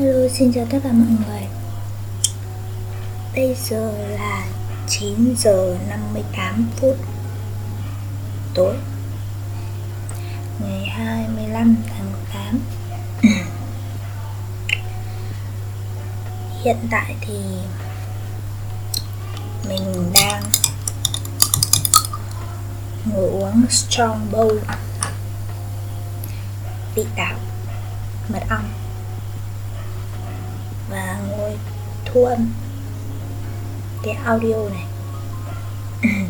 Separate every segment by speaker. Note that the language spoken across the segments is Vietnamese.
Speaker 1: Hello, xin chào tất cả mọi người. Bây giờ là 9 giờ 58 phút tối Ngày 25 tháng 8 Hiện tại thì mình đang ngồi uống strong bowl vị táo mật ong và ngồi thu âm cái audio này.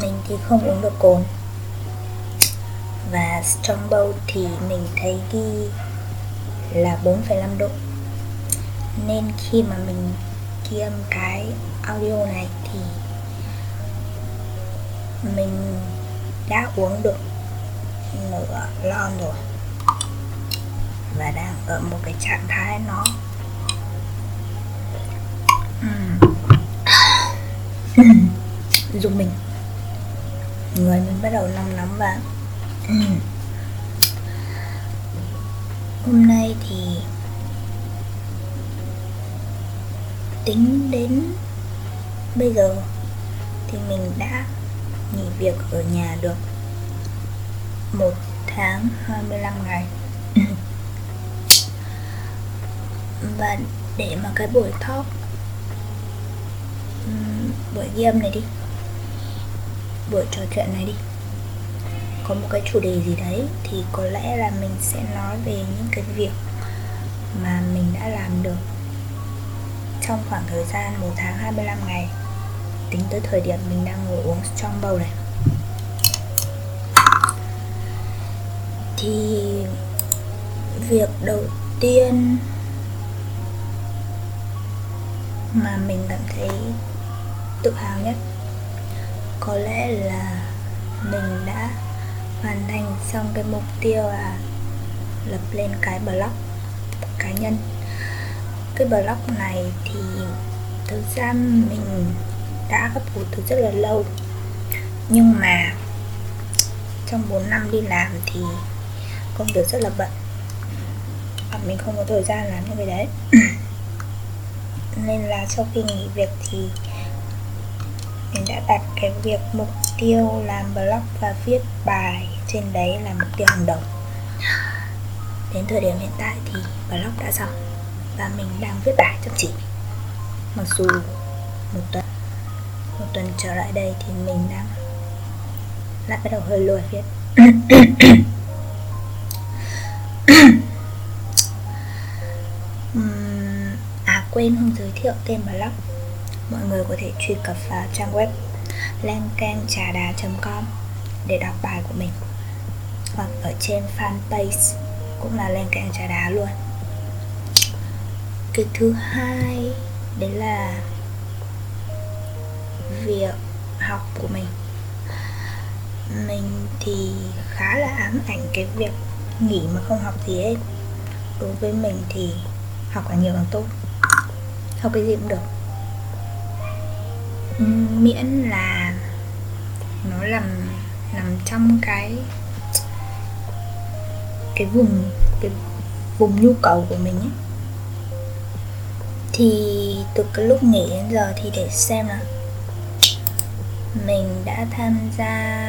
Speaker 1: Mình thì không uống được cồn. Và trong bầu thì mình thấy ghi là 4,5 độ. Nên khi mà mình ghi âm cái audio này thì mình đã uống được nửa lon rồi. Và đang ở một cái trạng thái nó dùng mình người mình bắt đầu nóng nóng và hôm nay thì tính đến bây giờ thì mình đã nghỉ việc ở nhà được một tháng 25 ngày. Và để mà cái buổi talk buổi ghi âm này đi. Buổi trò chuyện này đi. Có một cái chủ đề gì đấy thì có lẽ là mình sẽ nói về những cái việc mà mình đã làm được trong khoảng thời gian 1 tháng 25 ngày, tính tới thời điểm mình đang ngồi uống trong bầu này. Thì việc đầu tiên mà mình cảm thấy tự hào nhất. Có lẽ là mình đã hoàn thành xong cái mục tiêu là lập lên cái blog cá nhân. Cái blog này thì thực ra mình đã gấp rút từ rất là lâu. Nhưng mà trong 4 năm đi làm thì công việc rất là bận. Và mình không có thời gian làm những cái đấy. nên là sau khi nghỉ việc thì mình đã đặt cái việc mục tiêu làm blog và viết bài trên đấy là mục tiêu hàng đầu. Đến thời điểm hiện tại thì blog đã xong và mình đang viết bài chăm chỉ. Mặc dù một tuần một tuần trở lại đây thì mình đang lại bắt đầu hơi lười viết. Quên không giới thiệu tên blog mọi người có thể truy cập vào trang web lancantràdà.com để đọc bài của mình. Hoặc ở trên fanpage cũng là lan trà đá luôn. Cái thứ hai, đấy là việc học của mình. Mình thì khá là ám ảnh cái việc nghỉ mà không học gì hết. Đối với mình thì học càng nhiều càng tốt học cái gì cũng được. Ừ, miễn là nó làm nằm trong cái cái vùng cái vùng nhu cầu của mình ấy. Thì từ cái lúc nghỉ đến giờ thì để xem là mình đã tham gia,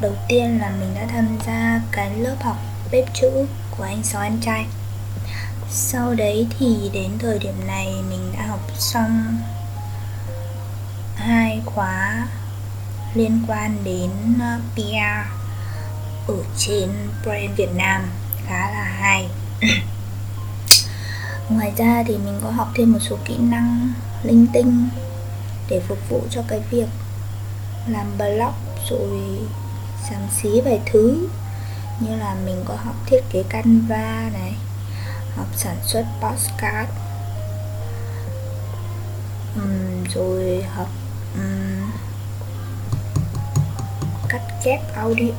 Speaker 1: đầu tiên là mình đã tham gia cái lớp học bếp chữ của anh sáu anh trai sau đấy thì đến thời điểm này mình đã học xong hai khóa liên quan đến ờ, PR ở trên brand Việt Nam, khá là hay. Ngoài ra thì mình có học thêm một số kỹ năng linh tinh để phục vụ cho cái việc làm blog rồi xám xí vài thứ. Như là mình có học thiết kế canva này học sản xuất postcard um, rồi học um, cắt ghép audio.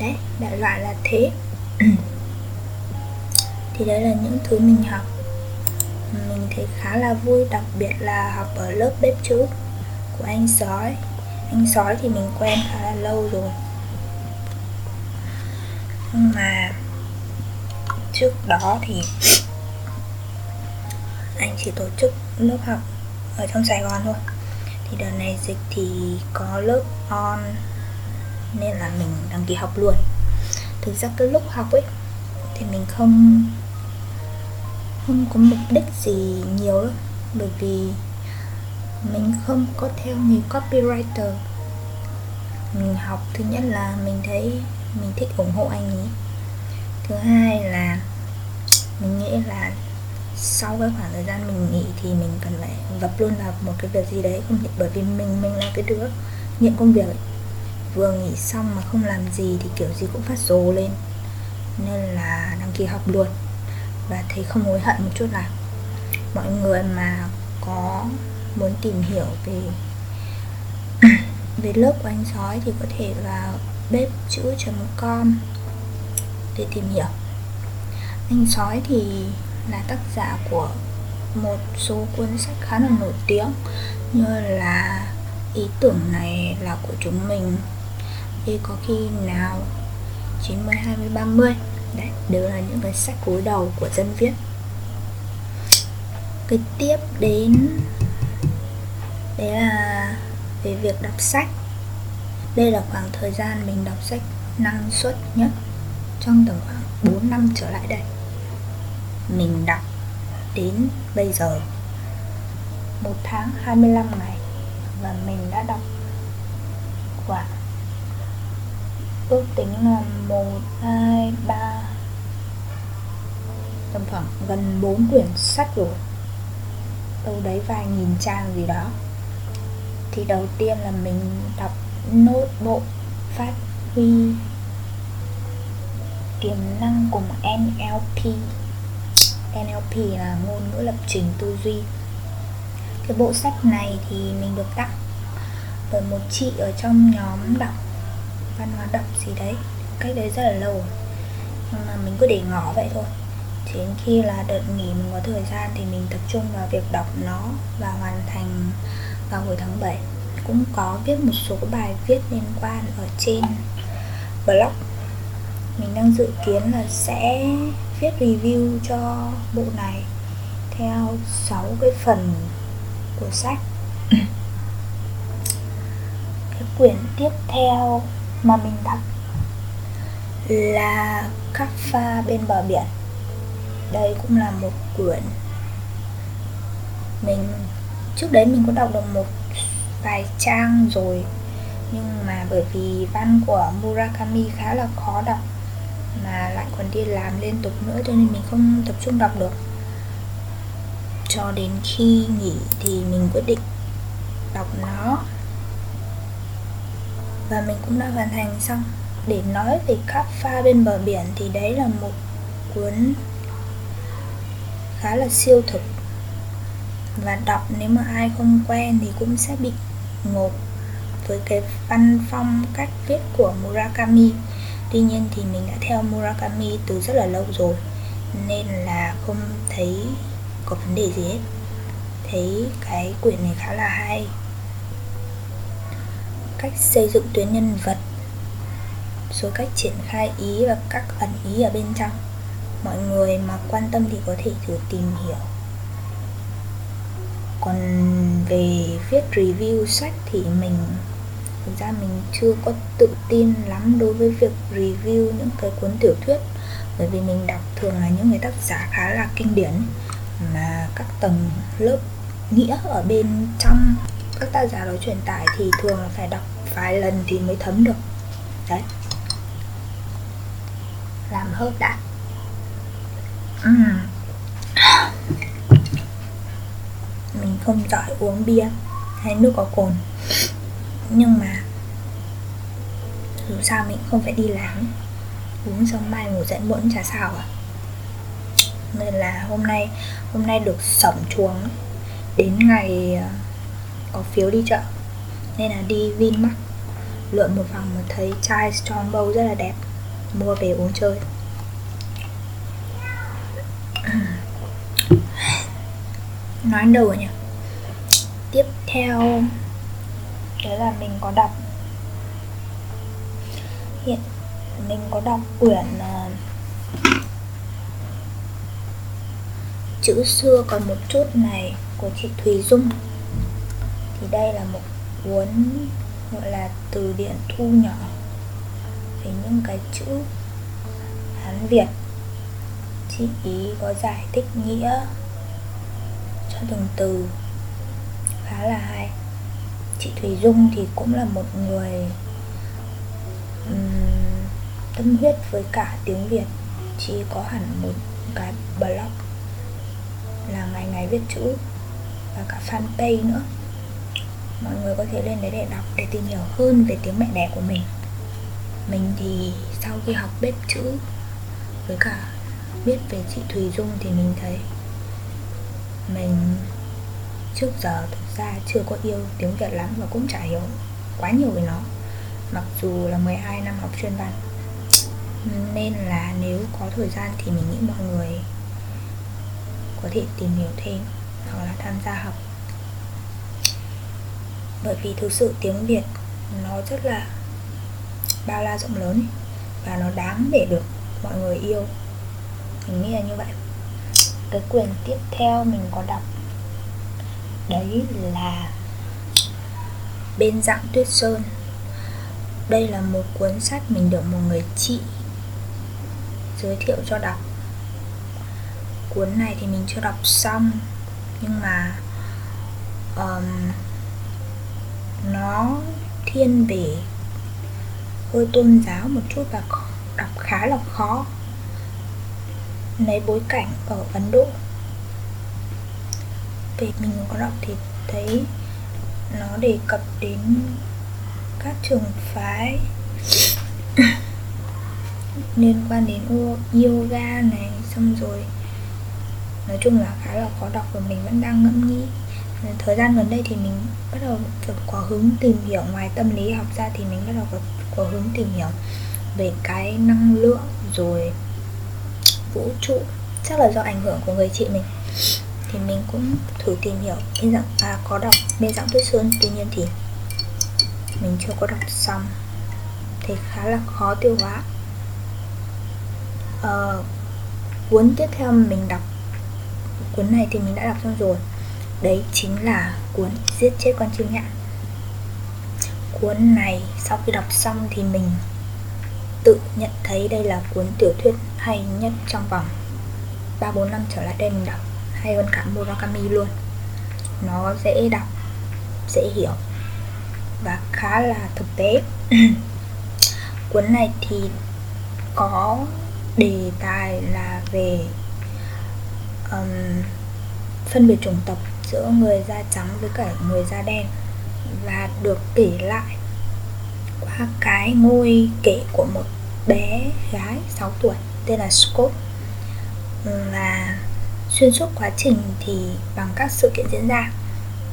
Speaker 1: Đấy đại loại là thế. Thì đấy là những thứ mình học. Mình thấy khá là vui đặc biệt là học ở lớp bếp trước của anh sói. Anh sói thì mình quen khá là lâu rồi. Nhưng mà trước đó thì anh chỉ tổ chức lớp học ở trong Sài Gòn thôi. Thì đợt này dịch thì có lớp on, nên là mình đăng ký học luôn. Thực ra cái lúc học ấy, thì mình không không có mục đích gì nhiều lắm bởi vì mình không có theo nghề copywriter. Mình học, thứ nhất là mình thấy mình thích ủng hộ anh ấy thứ hai là mình nghĩ là sau cái khoảng thời gian mình nghỉ thì mình cần phải vập luôn vào một cái việc gì đấy, không bởi vì mình mình là cái đứa nghiện công việc. Ấy. vừa nghỉ xong mà không làm gì thì kiểu gì cũng phát rồ lên. Nên là đăng ký học luôn. Và thấy không hối hận một chút nào mọi người mà có muốn tìm hiểu về về lớp của anh sói thì có thể vào bếp chữ.com để tìm hiểu. Anh sói thì là tác giả của một số cuốn sách khá là nổi tiếng, như là ý tưởng này là của chúng mình đi có khi nào 90 20 30 đấy, đều là những cái sách cúi đầu của dân viết. Cái tiếp đến, đấy là về việc đọc sách. Đây là khoảng thời gian mình đọc sách năng suất nhất trong tầm khoảng 4 năm trở lại đây. Mình đọc đến bây giờ, một tháng 25 ngày, và mình đã đọc khoảng ước tính là một, hai, ba, tầm khoảng gần 4 quyển sách rồi. Đâu đấy vài nghìn trang gì đó. Thì đầu tiên là mình đọc nốt bộ phát huy tiềm năng cùng NLP NLP là ngôn ngữ lập trình tư duy. Cái bộ sách này thì mình được tặng bởi một chị ở trong nhóm đọc văn hóa đọc gì đấy. Cách đấy rất là lâu nhưng mà mình cứ để ngỏ vậy thôi. Chỉ đến khi là đợt nghỉ mình có thời gian thì mình tập trung vào việc đọc nó và hoàn thành vào hồi tháng 7 cũng có viết một số bài viết liên quan ở trên blog mình đang dự kiến là sẽ viết review cho bộ này theo 6 cái phần của sách. Cái quyển tiếp theo mà mình đọc là các pha bên bờ biển. Đây cũng là một quyển mình, trước đấy mình có đọc được một vài trang rồi, nhưng mà bởi vì văn của Murakami khá là khó đọc mà lại còn đi làm liên tục nữa, cho nên mình không tập trung đọc được. Cho đến khi nghỉ thì mình quyết định đọc nó. Và mình cũng đã hoàn thành xong. Để nói về các pha bên bờ biển thì đấy là một cuốn khá là siêu thực. Và đọc nếu mà ai không quen thì cũng sẽ bị ngộp với cái văn phong cách viết của Murakami tuy nhiên thì mình đã theo Murakami từ rất là lâu rồi, nên là không thấy có vấn đề gì hết. Thấy cái quyển này khá là hay. Cách xây dựng tuyến nhân vật, số cách triển khai ý và các ẩn ý ở bên trong. Mọi người mà quan tâm thì có thể thử tìm hiểu. Còn về viết review sách thì mình thực ra mình chưa có tự tin lắm đối với việc review những cái cuốn tiểu thuyết. Bởi vì mình đọc thường là những người tác giả khá là kinh điển mà các tầng lớp nghĩa ở bên trong các tác giả đó truyền tải thì thường là phải đọc vài lần thì mới thấm được. Đấy. Làm hớp đã. Uhm. mình không giỏi uống bia hay nước có cồn nhưng mà dù sao mình không phải đi làm. Uống xong mai ngủ dậy muộn chả sao à. Nên là hôm nay hôm nay được sẩm chuồng. Đến ngày à, có phiếu đi chợ. Nên là đi Vinmart. Lượn một vòng mà thấy chai Strongbow rất là đẹp. Mua về uống chơi. Nói đâu rồi nhỉ? Tiếp theo đấy là mình có đọc. Hiện mình có đọc quyển uh, chữ xưa còn một chút này của chị Thùy Dung. Thì đây là một cuốn gọi là từ điển thu nhỏ về những cái chữ Hán Việt. Chị ý có giải thích nghĩa cho từng từ khá là hay chị Thùy Dung thì cũng là một người um, tâm huyết với cả tiếng Việt. Chị có hẳn một cái blog là ngày ngày viết chữ và cả fanpage nữa. Mọi người có thể lên đấy để đọc để tìm hiểu hơn về tiếng mẹ đẻ của mình. Mình thì sau khi học biết chữ với cả biết về chị Thùy Dung thì mình thấy mình trước giờ thực ra chưa có yêu tiếng Việt lắm và cũng chả hiểu quá nhiều về nó. Mặc dù là 12 năm học chuyên văn, nên là nếu có thời gian thì mình nghĩ mọi người có thể tìm hiểu thêm hoặc là tham gia học. Bởi vì thực sự tiếng Việt nó rất là bao la rộng lớn và nó đáng để được mọi người yêu. Mình nghĩ là như vậy. Cái quyền tiếp theo mình có đọc đấy là bên dạng tuyết sơn. Đây là một cuốn sách mình được một người chị giới thiệu cho đọc. Cuốn này thì mình chưa đọc xong nhưng mà um, nó thiên về hơi tôn giáo một chút và đọc khá là khó. Lấy bối cảnh ở Ấn Độ thì mình có đọc thì thấy nó đề cập đến các trường phái. Liên quan đến yoga này xong rồi nói chung là khá là khó đọc và mình vẫn đang ngẫm nghĩ. Thời gian gần đây thì mình bắt đầu có hứng tìm hiểu ngoài tâm lý học ra thì mình bắt đầu có, có hứng tìm hiểu về cái năng lượng rồi vũ trụ. Chắc là do ảnh hưởng của người chị mình thì mình cũng thử tìm hiểu bên dạng à, có đọc bên dạng tuyết sơn. Tuy nhiên thì mình chưa có đọc xong. Thì khá là khó tiêu hóa. À, cuốn tiếp theo mình đọc cuốn này thì mình đã đọc xong rồi. Đấy chính là cuốn giết chết con chim nhạn. Cuốn này sau khi đọc xong thì mình tự nhận thấy đây là cuốn tiểu thuyết hay nhất trong vòng 3-4 năm trở lại đây mình đọc hay hơn cả Murakami luôn. Nó dễ đọc dễ hiểu và khá là thực tế. Cuốn này thì có đề tài là về um, phân biệt chủng tộc giữa người da trắng với cả người da đen và được kể lại qua cái ngôi kể của một bé gái 6 tuổi tên là Scott. Và xuyên suốt quá trình thì bằng các sự kiện diễn ra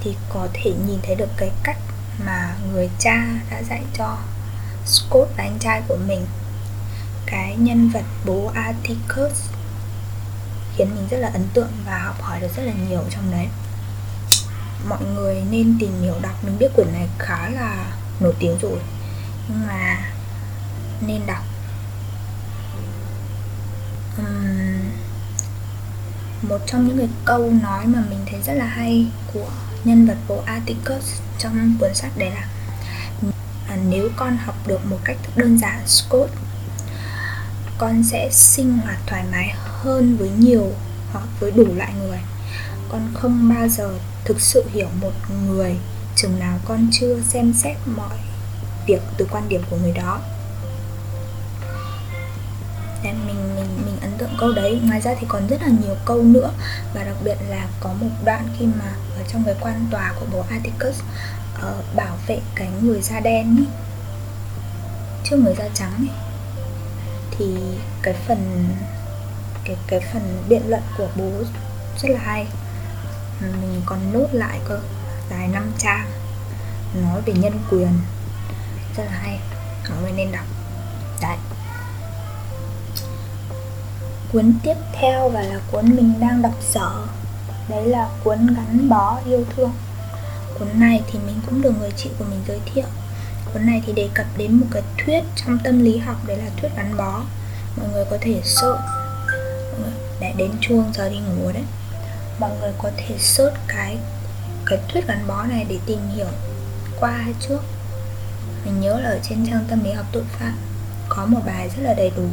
Speaker 1: thì có thể nhìn thấy được cái cách mà người cha đã dạy cho Scott và anh trai của mình. Cái nhân vật bố Atticus khiến mình rất là ấn tượng và học hỏi được rất là nhiều trong đấy. Mọi người nên tìm hiểu đọc mình biết quyển này khá là nổi tiếng rồi nhưng mà nên đọc. Uhm, một trong những cái câu nói mà mình thấy rất là hay của nhân vật bố Atticus trong cuốn sách đấy là à, nếu con học được một cách đơn giản Scott con sẽ sinh hoạt thoải mái hơn với nhiều hoặc với đủ loại người. Con không bao giờ thực sự hiểu một người chừng nào con chưa xem xét mọi việc từ quan điểm của người đó. Tượng câu đấy. Ngoài ra thì còn rất là nhiều câu nữa. Và đặc biệt là có một đoạn khi mà ở trong cái quan tòa của bố Atticus uh, bảo vệ cái người da đen ý, trước người da trắng ấy thì cái phần cái cái phần biện luận của bố rất là hay. Ừ, mình còn nốt lại cơ dài 5 trang nói về nhân quyền. Rất là hay. Mọi người nên đọc. Đấy cuốn tiếp theo và là cuốn mình đang đọc dở. Đấy là cuốn gắn bó yêu thương. Cuốn này thì mình cũng được người chị của mình giới thiệu. Cuốn này thì đề cập đến một cái thuyết trong tâm lý học, đấy là thuyết gắn bó. Mọi người có thể search. Để đến chuông giờ đi ngủ đấy. Mọi người có thể search cái cái thuyết gắn bó này để tìm hiểu qua hay trước. Mình nhớ là ở trên trang tâm lý học tội phạm có một bài rất là đầy đủ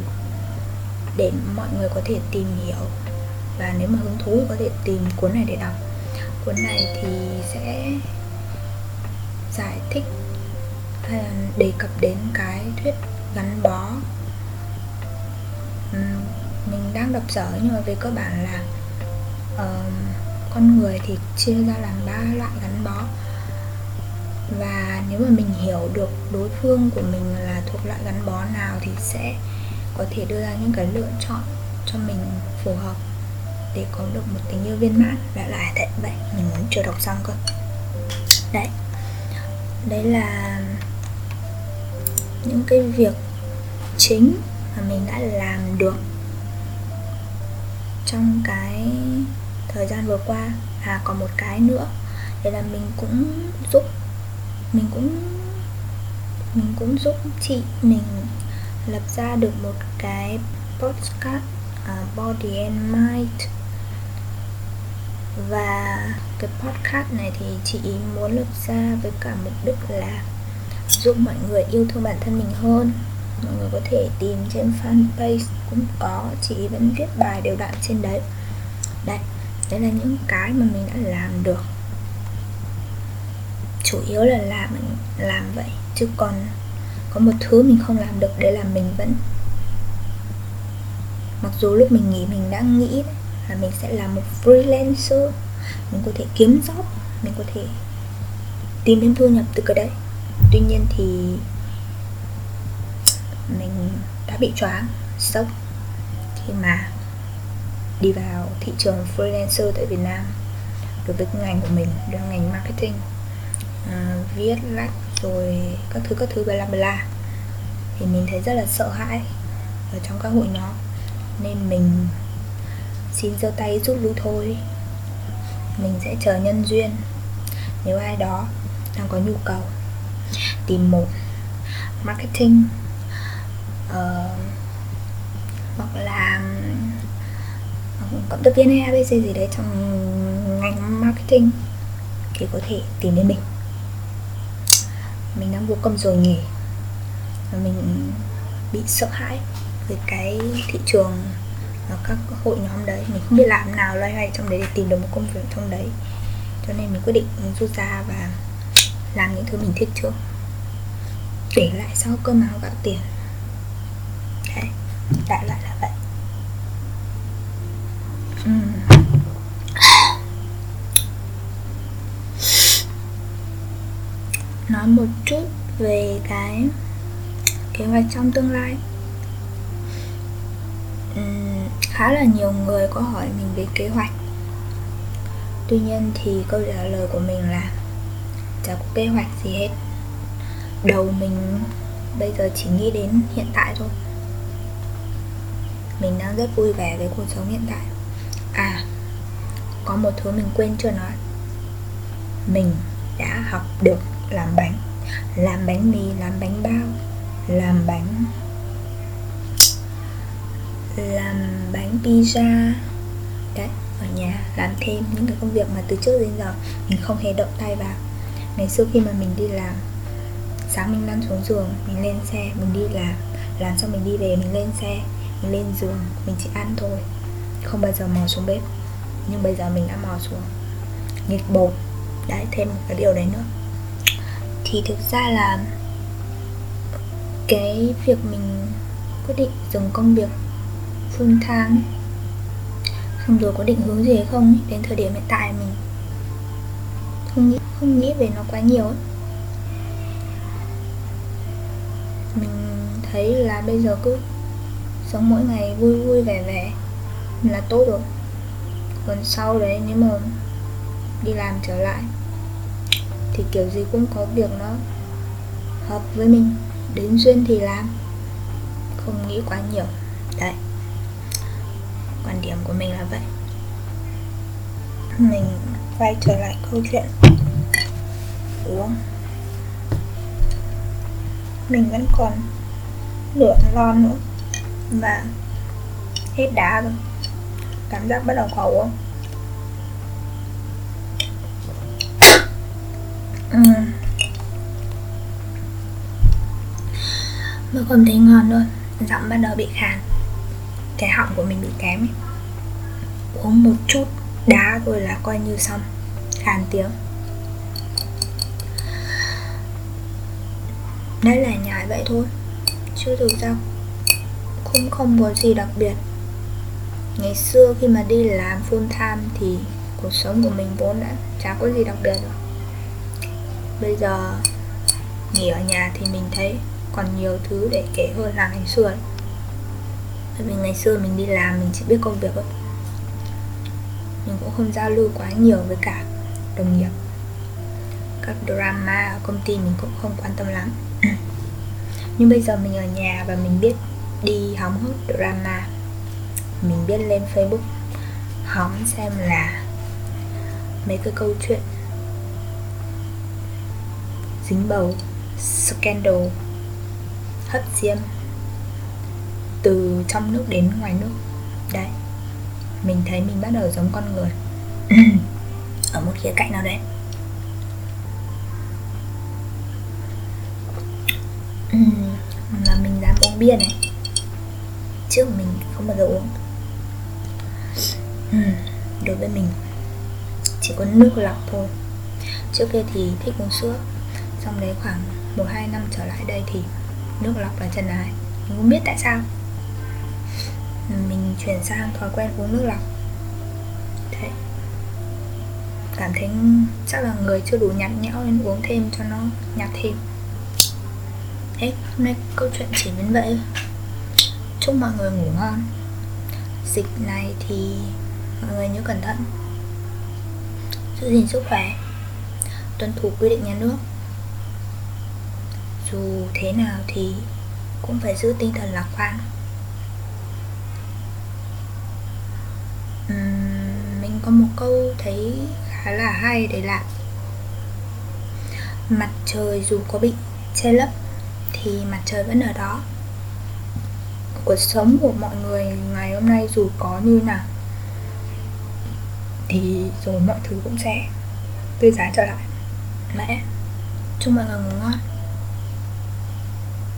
Speaker 1: để mọi người có thể tìm hiểu. Và nếu mà hứng thú thì có thể tìm cuốn này để đọc. Cuốn này thì sẽ giải thích hay là đề cập đến cái thuyết gắn bó. Mình đang đọc dở nhưng mà về cơ bản là uh, con người thì chia ra làm ba loại gắn bó. Và nếu mà mình hiểu được đối phương của mình là thuộc loại gắn bó nào thì sẽ có thể đưa ra những cái lựa chọn cho mình phù hợp để có được một tình yêu viên mãn. Lại lại thế vậy, mình muốn chưa đọc xong cơ. Đấy. Đấy là những cái việc chính mà mình đã làm được trong cái thời gian vừa qua. À còn một cái nữa, đấy là mình cũng giúp, mình cũng mình cũng giúp chị mình lập ra được một cái podcast uh, à, body and mind. Và cái podcast này thì chị muốn lập ra với cả mục đích là giúp mọi người yêu thương bản thân mình hơn. Mọi người có thể tìm trên fanpage cũng có chị vẫn viết bài đều đặn trên đấy. Đây đấy là những cái mà mình đã làm được. Chủ yếu là làm làm vậy chứ còn có một thứ mình không làm được đấy là mình vẫn mặc dù lúc mình nghỉ mình đang nghĩ là mình sẽ làm một freelancer mình có thể kiếm job mình có thể tìm thêm thu nhập từ cái đấy. Tuy nhiên thì mình đã bị choáng sốc khi mà đi vào thị trường freelancer tại Việt Nam đối với ngành của mình là ngành marketing. Uh, viết lách rồi các thứ các thứ bla bla thì mình thấy rất là sợ hãi ở trong các hội nhóm. Nên mình xin giơ tay rút lui thôi. Mình sẽ chờ nhân duyên. Nếu ai đó đang có nhu cầu tìm một marketing uh, hoặc là ờ, cộng tác viên hay abc gì đấy trong ngành marketing thì có thể tìm đến mình mình đang vô công rồi nghỉ và mình bị sợ hãi về cái thị trường và các hội nhóm đấy. Mình không biết làm nào loay hoay trong đấy để tìm được một công việc trong đấy. Cho nên mình quyết định rút ra và làm những thứ mình thích trước. Để lại sau cơm áo gạo tiền. Đấy, đại loại là vậy. Uhm. Nói một chút về cái kế hoạch trong tương lai. Uhm, khá là nhiều người có hỏi mình về kế hoạch. Tuy nhiên thì câu trả lời của mình là chả có kế hoạch gì hết. Đầu mình bây giờ chỉ nghĩ đến hiện tại thôi. Mình đang rất vui vẻ với cuộc sống hiện tại. À có một thứ mình quên chưa nói. Mình đã học được làm bánh. Làm bánh mì, làm bánh bao. Làm bánh. Làm bánh pizza. Đấy, ở nhà. Làm thêm những cái công việc mà từ trước đến giờ mình không hề động tay vào. Ngày xưa khi mà mình đi làm, sáng mình lăn xuống giường, mình lên xe, mình đi làm. Làm xong mình đi về, mình lên xe, mình lên giường, mình chỉ ăn thôi. Không bao giờ mò xuống bếp. Nhưng bây giờ mình đã mò xuống. Nghịch bột. Đấy, thêm một cái điều đấy nữa thì thực ra là cái việc mình quyết định dừng công việc full time không rồi có định hướng gì hay không đến thời điểm hiện tại mình không nghĩ không nghĩ về nó quá nhiều ấy. mình thấy là bây giờ cứ sống mỗi ngày vui vui vẻ vẻ là tốt rồi còn sau đấy nếu mà đi làm trở lại thì kiểu gì cũng có việc nó hợp với mình. Đến duyên thì làm. Không nghĩ quá nhiều. Đấy. Quan điểm của mình là vậy. Mình quay trở lại câu chuyện uống. Mình vẫn còn nửa lon nữa. Và hết đá rồi. Cảm giác bắt đầu khó uống. Uhm. mà không thấy ngon luôn. Giọng bắt đầu bị khàn. Cái họng của mình bị kém ấy. uống một chút đá rồi là coi như xong. Khàn tiếng. Đấy là nhải vậy thôi. Chứ thực ra cũng không có gì đặc biệt. Ngày xưa khi mà đi làm full time thì cuộc sống của mình vốn đã chả có gì đặc biệt rồi bây giờ nghỉ ở nhà thì mình thấy còn nhiều thứ để kể hơn là ngày xưa ấy. bởi vì ngày xưa mình đi làm mình chỉ biết công việc thôi. Mình cũng không giao lưu quá nhiều với cả đồng nghiệp. Các drama ở công ty mình cũng không quan tâm lắm. Nhưng bây giờ mình ở nhà và mình biết đi hóng hớt drama. Mình biết lên facebook hóng xem là mấy cái câu chuyện dính bầu, scandal, hấp diêm từ trong nước đến ngoài nước. Đấy, mình thấy mình bắt đầu giống con người. Ở một khía cạnh nào đấy. Mà mình dám uống bia này. Trước mình không bao giờ uống. Đối với mình, chỉ có nước lọc thôi. Trước kia thì thích uống sữa xong đấy khoảng một hai năm trở lại đây thì nước lọc là chân ái. Mình không biết tại sao. Mình chuyển sang thói quen uống nước lọc. Thế. Cảm thấy chắc là người chưa đủ nhạt nhẽo nên uống thêm cho nó nhạt thêm. Thế hôm nay câu chuyện chỉ đến vậy. Chúc mọi người ngủ ngon. Dịch này thì mọi người nhớ cẩn thận. Giữ gìn sức khỏe. Tuân thủ quy định nhà nước. Dù thế nào thì cũng phải giữ tinh thần lạc quan. Uhm, Mình có một câu thấy khá là hay để là Mặt trời dù có bị che lấp thì mặt trời vẫn ở đó. Cuộc sống của mọi người ngày hôm nay dù có như nào thì rồi mọi thứ cũng sẽ tươi sáng trở lại. Mẹ chúc mọi người ngủ ngon.